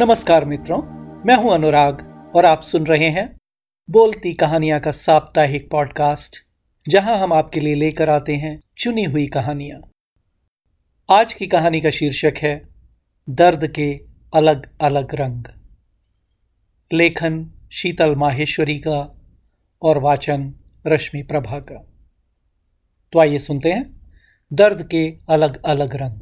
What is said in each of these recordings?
नमस्कार मित्रों, मैं हूँ अनुराग और आप सुन रहे हैं बोलती कहानियाँ का साप्ताहिक पॉडकास्ट जहाँ हम आपके लिए लेकर आते हैं चुनी हुई कहानियाँ। आज की कहानी का शीर्षक है, दर्द के अलग अलग रंग। लेखन शीतल माहेश्वरी का और वाचन रश्मि प्रभा का। तो आइए सुनते हैं, दर्द के अलग अलग रंग।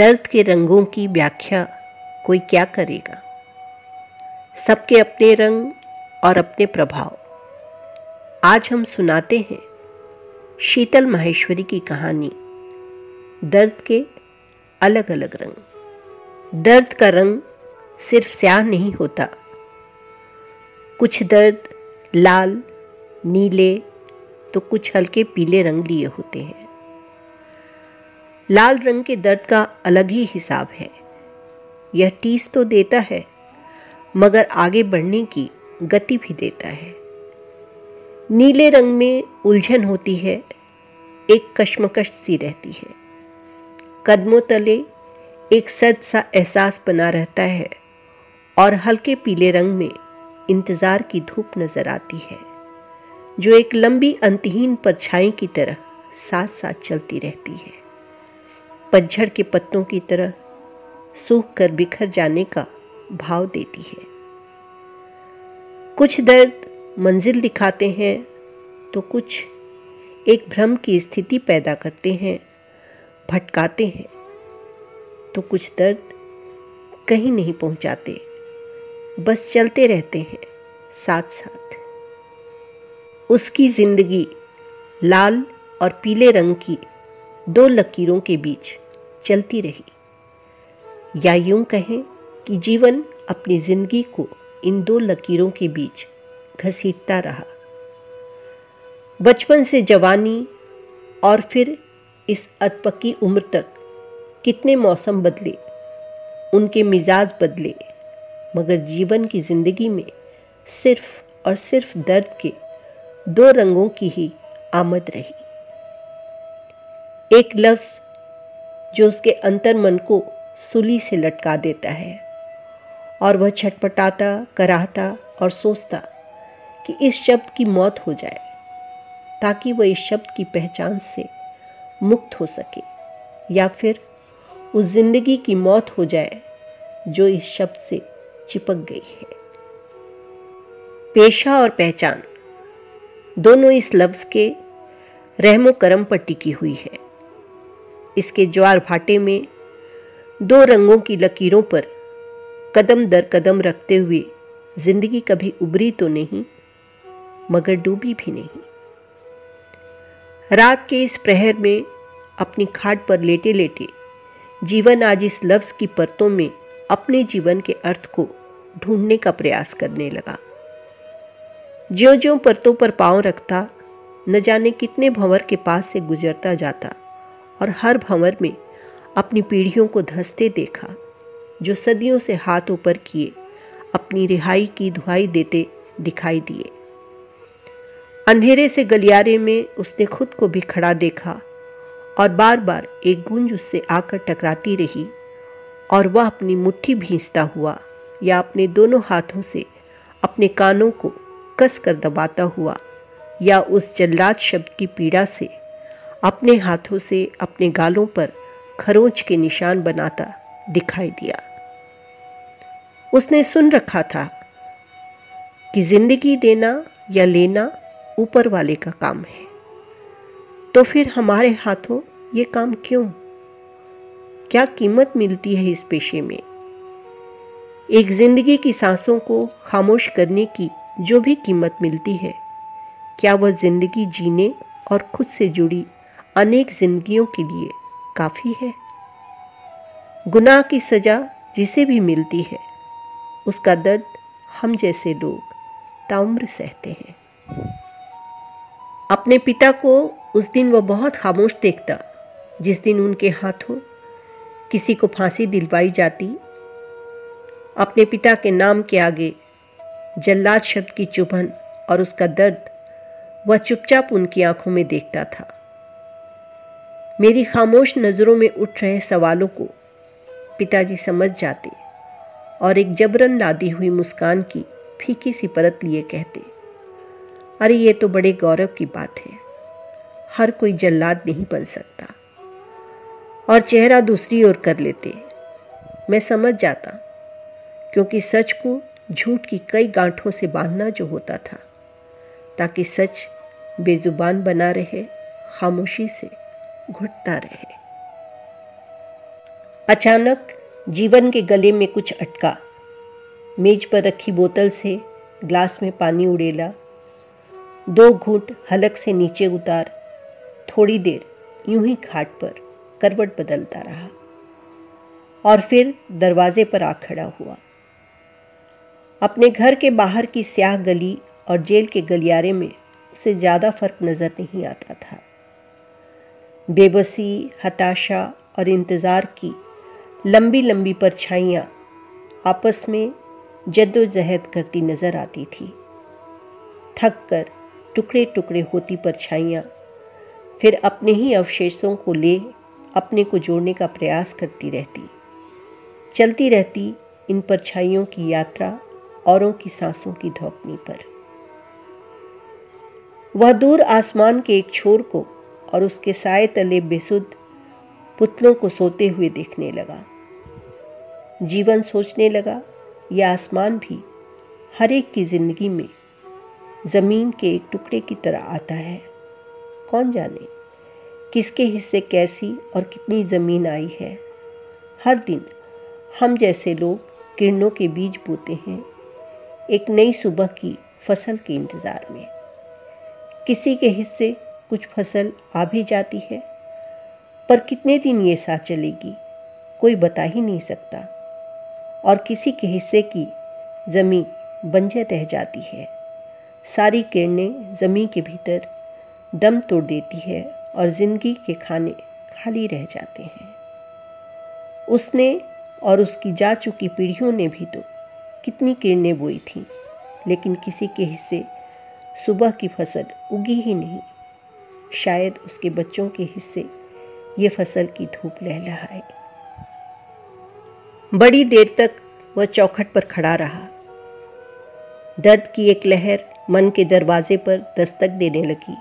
दर्द के रंगों की व्याख्या कोई क्या करेगा? सबके अपने रंग और अपने प्रभाव। आज हम सुनाते हैं शीतल माहेश्वरी की कहानी, दर्द के अलग अलग रंग। दर्द का रंग सिर्फ़ स्याह नहीं होता। कुछ दर्द लाल, नीले तो कुछ हल्के पीले रंग लिए होते हैं। लाल रंग के दर्द का अलग ही हिसाब है। यह टीस तो देता है, मगर आगे बढ़ने की गति भी देता है। नीले रंग में उलझन होती है, एक कश्मकश सी रहती है। कदमों तले एक सर्द सा एहसास बना रहता है, और हल्के पीले रंग में इंतज़ार की धूप नज़र आती है, जो एक लंबी अंतहीन परछाई की तरह साथ साथ चलती रहती है। पतझड़ के पत्तों की तरह सूख कर बिखर जाने का भाव देती है। कुछ दर्द मंजिल दिखाते हैं तो कुछ एक भ्रम की स्थिति पैदा करते हैं, भटकाते हैं तो कुछ दर्द कहीं नहीं पहुंचाते, बस चलते रहते हैं साथ साथ उसकी ज़िंदगी लाल और पीले रंग की दो लकीरों के बीच चलती रही। या यूँ कहें कि जीवन अपनी ज़िंदगी को इन दो लकीरों के बीच घसीटता रहा। बचपन से जवानी और फिर इस अतपकी उम्र तक कितने मौसम बदले, उनके मिजाज बदले, मगर जीवन की ज़िंदगी में सिर्फ़ और सिर्फ़ दर्द के दो रंगों की ही आमद रही। एक लफ्ज जो उसके अंतर मन को सुली से लटका देता है। और वह छटपटाता, कराहता और सोचता कि इस शब्द की मौत हो जाए, ताकि वह इस शब्द की पहचान से मुक्त हो सके, या फिर उस ज़िंदगी की मौत हो जाए जो इस शब्द से चिपक गई है। पेशा और पहचान दोनों इस लफ्ज के रहमो करम पर टिकी हुई है। इसके ज्वार भाटे में दो रंगों की लकीरों पर कदम दर कदम रखते हुए ज़िंदगी कभी उबरी तो नहीं, मगर डूबी भी नहीं। रात के इस प्रहर में अपनी खाट पर लेटे लेटे जीवन आज इस लफ्ज की परतों में अपने जीवन के अर्थ को ढूँढने का प्रयास करने लगा। ज्यो ज्यो परतों पर पाँव रखता, न जाने कितने भंवर के पास से गुजरता जाता। और हर भंवर में अपनी पीढ़ियों को धसते देखा, जो सदियों से हाथ ऊपर किए, अपनी रिहाई की दुहाई देते दिखाई दिए। अंधेरे से गलियारे में उसने खुद को भी खड़ा देखा और बार बार एक गूंज उससे आकर टकराती रही और वह अपनी मुट्ठी भींचता हुआ या अपने दोनों हाथों से अपने कानों को कस कर दबाता हुआ या उस जल्लाद शब्द की पीड़ा से अपने हाथों से अपने गालों पर खरोच के निशान बनाता दिखाई दिया। उसने सुन रखा था कि ज़िंदगी देना या लेना ऊपर वाले का काम है। तो फिर हमारे हाथों ये काम क्यों? क्या कीमत मिलती है इस पेशे में? एक ज़िंदगी की सांसों को खामोश करने की जो भी कीमत मिलती है, क्या वह ज़िंदगी जीने और खुद से जुड़ी अनेक जिंदगियों के लिए काफ़ी है। गुनाह की सजा जिसे भी मिलती है, उसका दर्द हम जैसे लोग ताउम्र सहते हैं। अपने पिता को उस दिन वह बहुत खामोश देखता, जिस दिन उनके हाथों किसी को फांसी दिलवाई जाती। अपने पिता के नाम के आगे जल्लाद शब्द की चुभन और उसका दर्द वह चुपचाप उनकी आँखों में देखता था। मेरी खामोश नज़रों में उठ रहे सवालों को पिताजी समझ जाते और एक जबरन लादी हुई मुस्कान की फीकी सी परत लिए कहते, अरे, ये तो बड़े गौरव की बात है। हर कोई जल्लाद नहीं बन सकता। और चेहरा दूसरी ओर कर लेते। मैं समझ जाता, क्योंकि सच को झूठ की कई गांठों से बांधना जो होता था, ताकि सच बेजुबान बना रहे खामोशी से। घुटता रहे। अचानक जीवन के गले में कुछ अटका। मेज पर रखी बोतल से ग्लास में पानी उड़ेला। दो घूट हलक से नीचे उतार। थोड़ी देर यूँ ही खाट पर करवट बदलता रहा। और फिर दरवाजे पर आ खड़ा हुआ। अपने घर के बाहर की स्याह गली और जेल के गलियारे में उसे ज़्यादा फ़र्क नज़र नहीं आता था। बेबसी, हताशा और इंतज़ार की लंबी लंबी परछाइयाँ आपस में जद्दोजहद करती नज़र आती थी। थक कर टुकड़े टुकड़े होती परछाइयाँ फिर अपने ही अवशेषों को ले, अपने को जोड़ने का प्रयास करती रहती। चलती रहती इन परछाइयों की यात्रा औरों की सांसों की धोकनी पर। वह दूर आसमान के एक छोर को और उसके साय तले बेसुध पुतलों को सोते हुए देखने लगा। जीवन सोचने लगा यह आसमान भी हर एक की ज़िंदगी में ज़मीन के एक टुकड़े की तरह आता है। कौन जाने किसके हिस्से कैसी और कितनी ज़मीन आई है। हर दिन हम जैसे लोग किरणों के बीज बोते हैं, एक नई सुबह की फ़सल के इंतज़ार में। किसी के हिस्से कुछ फ़सल आ भी जाती है, पर कितने दिन ये साथ चलेगी, कोई बता ही नहीं सकता। और किसी के हिस्से की ज़मीन बंजर रह जाती है। सारी किरणें ज़मीन के भीतर दम तोड़ देती है और ज़िंदगी के खाने खाली रह जाते हैं। उसने और उसकी जा चुकी पीढ़ियों ने भी तो कितनी किरणें बोई थीं, लेकिन किसी के हिस्से सुबह की फ़सल उगी ही नहीं। शायद उसके बच्चों के हिस्से ये फ़सल की धूप लहलहाए। बड़ी देर तक वह चौखट पर खड़ा रहा। दर्द की एक लहर मन के दरवाजे पर दस्तक देने लगी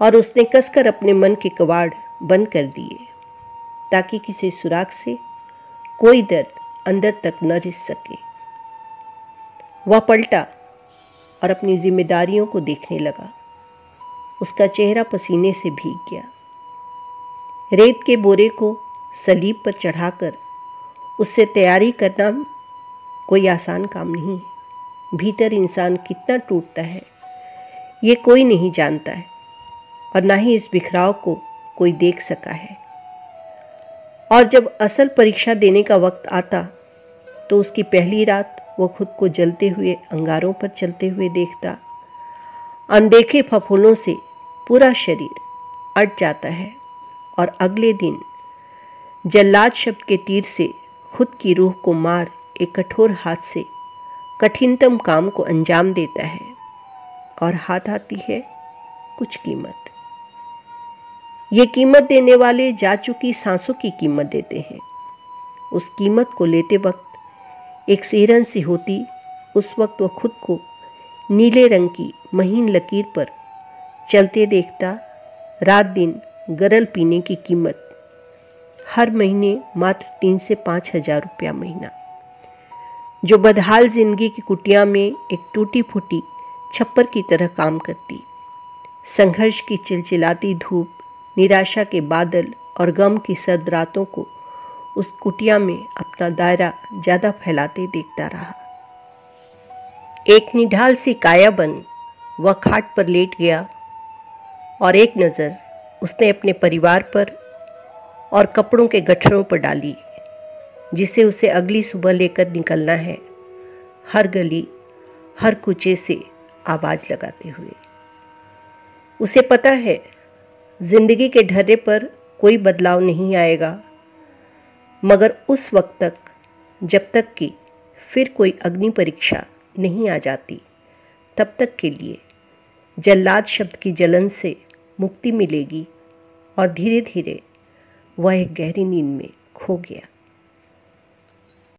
और उसने कसकर अपने मन के कवाड़ बंद कर दिए, ताकि किसी सुराग से कोई दर्द अंदर तक न रिस सके। वह पलटा और अपनी जिम्मेदारियों को देखने लगा। उसका चेहरा पसीने से भीग गया। रेत के बोरे को सलीब पर चढ़ाकर उससे तैयारी करना कोई आसान काम नहीं भीतर इंसान कितना टूटता है, ये कोई नहीं जानता है और ना ही इस बिखराव को कोई देख सका है। और जब असल परीक्षा देने का वक्त आता तो उसकी पहली रात वो खुद को जलते हुए अंगारों पर चलते हुए देखता। अनदेखे फफूलों से पूरा शरीर अट जाता है और अगले दिन जल्लाद शब्द के तीर से खुद की रूह को मार एक कठोर हाथ से कठिनतम काम को अंजाम देता है और हाथ आती है कुछ कीमत। ये कीमत देने वाले जा चुकी सांसों की कीमत देते हैं। उस कीमत को लेते वक्त एक सिरन सी होती, उस वक्त वह खुद को नीले रंग की महीन लकीर पर चलते देखता रात दिन गरल पीने की कीमत। हर महीने मात्र तीन से पाँच हज़ार रुपया महीना। जो बदहाल ज़िंदगी की कुटिया में एक टूटी फूटी छप्पर की तरह काम करती। संघर्ष की चिलचिलाती धूप, निराशा के बादल और गम की सर्द रातों को उस कुटिया में अपना दायरा ज़्यादा फैलाते देखता रहा। एक निढाल सी काया बन वह खाट पर लेट गया और एक नज़र उसने अपने परिवार पर और कपड़ों के गठरों पर डाली, जिसे उसे अगली सुबह लेकर निकलना है। हर गली, हर कुचे से आवाज़ लगाते हुए। उसे पता है, ज़िंदगी के ढर्रे पर कोई बदलाव नहीं आएगा। मगर उस वक्त तक, जब तक कि फिर कोई अग्नि परीक्षा नहीं आ जाती, तब तक के लिए जल्लाद शब्द की जलन से मुक्ति मिलेगी। और धीरे धीरे वह एक गहरी नींद में खो गया।